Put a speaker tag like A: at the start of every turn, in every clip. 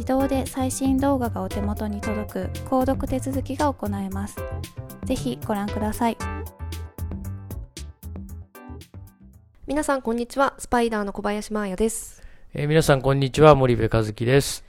A: 自動で最新動画がお手元に届く購読手続きが行えます。ぜひご覧ください。
B: 皆さんこんにちは。スパイダーの小林真彩です。
C: えー、皆さんこんにちは。森部和樹です。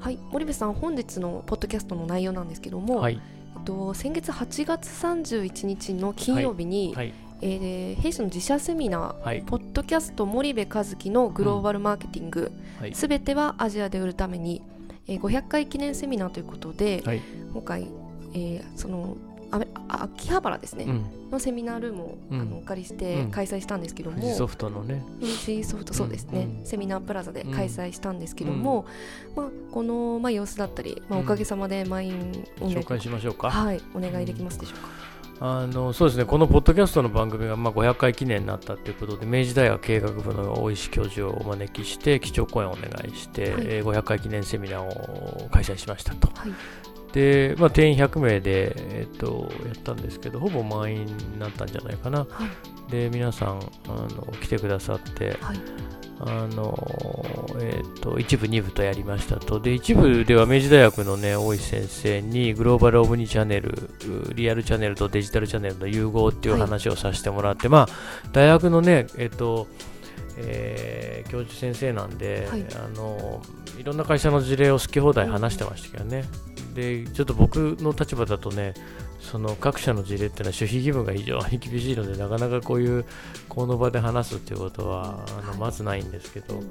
B: はい。森部さん本日のポッドキャストの内容なんですけども、はい。えっと、先月8月31日の金曜日に、はい。はい、えー、弊社の自社セミナー、はい、ポッドキャスト森部和樹のグローバルマーケティングすべ、うん、てはアジアで売るために、えー、500回記念セミナーということで、今回、えー、その秋葉原ですね、うん、のセミナールームを、うん、あのお借りして開催したんですけども、
C: ソフトのね。
B: 富士ソフトそうですね、セミナープラザで開催したんですけども、まあ、この、まあ、様子だったり、まあ、おかげさまで満員
C: 紹介しましょうか。
B: はいお願いできますでしょうか、
C: あのそうですね。このポッドキャストの番組がまあ500回記念になったということで明治大学経営学部の大石教授をお招きして基調講演をお願いして、はい、500回記念セミナーを開催しましたと、はい、で、まあ、定員100名で、えっと、やったんですけど、ほぼ満員になったんじゃないかな。はい、で、皆さん、あの来てくださって、はい、あの、えっと、一部、二部とやりましたと。で、一部では明治大学のね、大石先生に、グローバルオブニチャンネル、リアルチャンネルとデジタルチャンネルの融合っていう話をさせてもらって、はい、まあ、大学のね、えっと、えー、教授先生なんで、はい、あのいろんな会社の事例を好き放題話してましたけどね、でちょっと僕の立場だとねその各社の事例っていうのは守秘義務が非常に厳しいのでなかなかこういうこの場で話すっていうことはあのまずないんですけど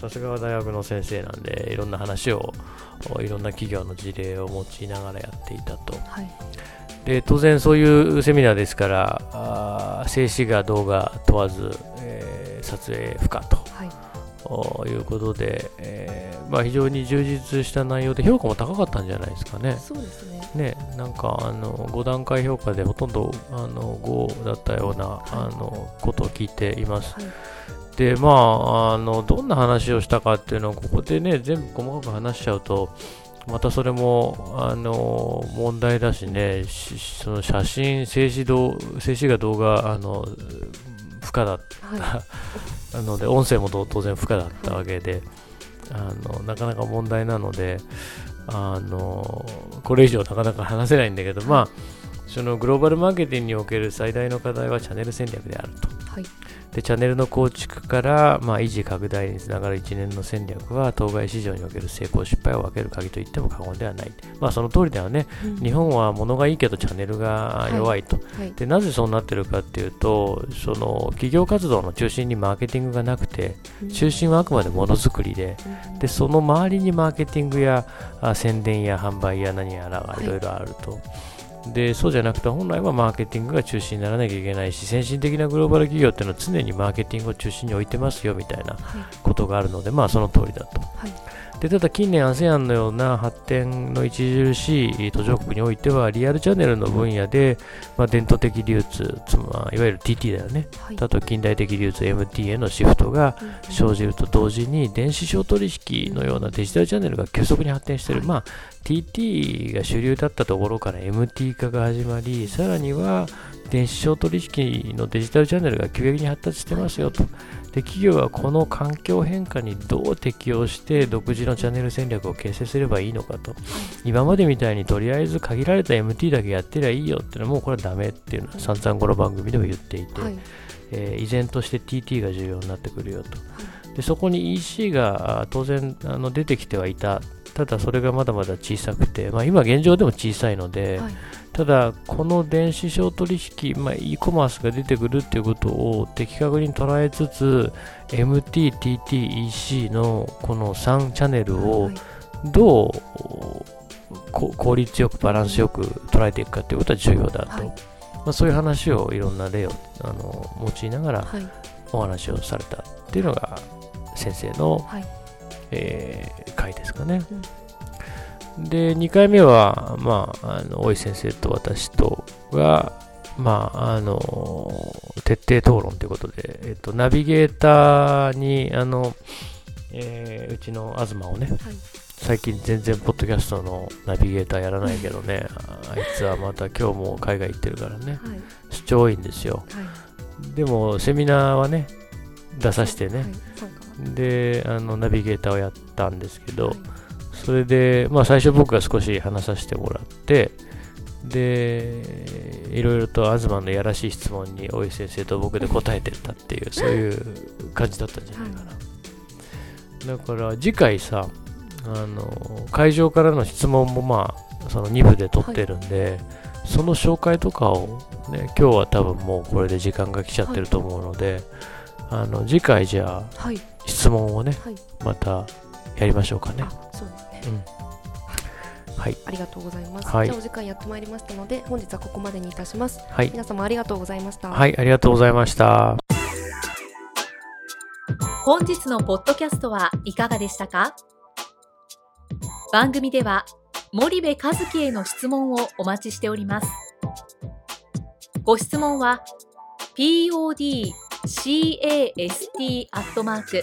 C: さすがは大学の先生なんでいろんな話をいろんな企業の事例を用いながらやっていたと。はいで当然そういうセミナーですからあ静止画動画問わず、えー、撮影不可と、はい。いうことで、えーまあ、非常に充実した内容で評価も高かったんじゃないですかね。
B: そうですね。
C: ねなんかあの5段階評価でほとんどあの5だったような、はい、あのことを聞いています。はい。でまあ、あのどんな話をしたかっていうのをここでね全部細かく話しちゃうとまたそれもあの問題だしねその写真静止動静止画動画あの不可だった、はい、なので音声も当然不可だったわけで、あのなかなか問題なのであのこれ以上なかなか話せないんだけど、まあそのグローバルマーケティングにおける最大の課題はチャンネル戦略であると。はい、でチャンネルの構築から、まあ、維持拡大につながる一年の戦略は当該市場における成功失敗を分ける鍵と言っても過言ではない、まあ、その通りではね、うん、日本は物がいいけどチャンネルが弱いと、はい。はい、でなぜそうなってるかっていうとその企業活動の中心にマーケティングがなくて中心はあくまでものづくりででその周りにマーケティングや宣伝や販売や何やらがいろいろあると。でそうじゃなくて本来はマーケティングが中心にならなきゃいけないし先進的なグローバル企業っていうのは常にマーケティングを中心に置いてますよみたいなことがあるので、はい、まあその通りだと。はいでただ近年 ASEAN のような発展の著しい途上国においてはリアルチャンネルの分野で、まあ、伝統的流通つまりいわゆる TT だよね、はい、あと近代的流通 MT へのシフトが生じると同時に電子商取引のようなデジタルチャンネルが急速に発展している、はい、まあ TT が主流だったところから MT 化が始まりさらには電子商取引のデジタルチャンネルが急激に発達してますよと。で企業はこの環境変化にどう適応して独自のチャンネル戦略を形成すればいいのかと。今までみたいにとりあえず限られた MT だけやってりゃいいよっていうのはもうこれはダメっていうのは散々この番組でも言っていて、はい、えー、依然として TT が重要になってくるよと。でそこに EC が当然あの出てきてはいた。ただそれがまだまだ小さくて、まあ、今現状でも小さいので、はい、ただこの電子商取引、まあ、e コマースが出てくるっていうことを的確に捉えつつ MT、TT、EC のこの3チャンネルをどう効率よくバランスよく捉えていくかということは重要だと、はい、まあ、そういう話をいろんな例をあの用いながらお話をされたっていうのが先生の、はい。えー、回ですかね。うん、で、2回目は、まあ、あの大井先生と私とが、まあ、あの、徹底討論ということで、えっと、ナビゲーターに、あの、えー、うちの東をね、はい、最近全然ポッドキャストのナビゲーターやらないけどね、あいつはまた今日も海外行ってるからね、はい、出張多いんですよ、はい、でもセミナーはね出させてね、であのナビゲーターをやったんですけど、はい、それで、まあ、最初僕が少し話させてもらってでいろいろと東のやらしい質問に大井先生と僕で答えてったっていうそういう感じだったんじゃないかな、はい、だから次回さあの会場からの質問もまあその2部で撮ってるんで、はい、その紹介とかをね今日は多分もうこれで時間が来ちゃってると思うので、あの次回じゃあ、はい、質問をね、はい、またやりましょうかね。
B: そうですね。うん、はい、ありがとうございます。はい、じゃあお時間やってまいりましたので、本日はここまでにいたします。はい、皆様ありがとうございました。
C: はい、ありがとうございました。
D: 本日のポッドキャストはいかがでしたか？番組では森部和樹への質問をお待ちしております。ご質問は podcast アットマーク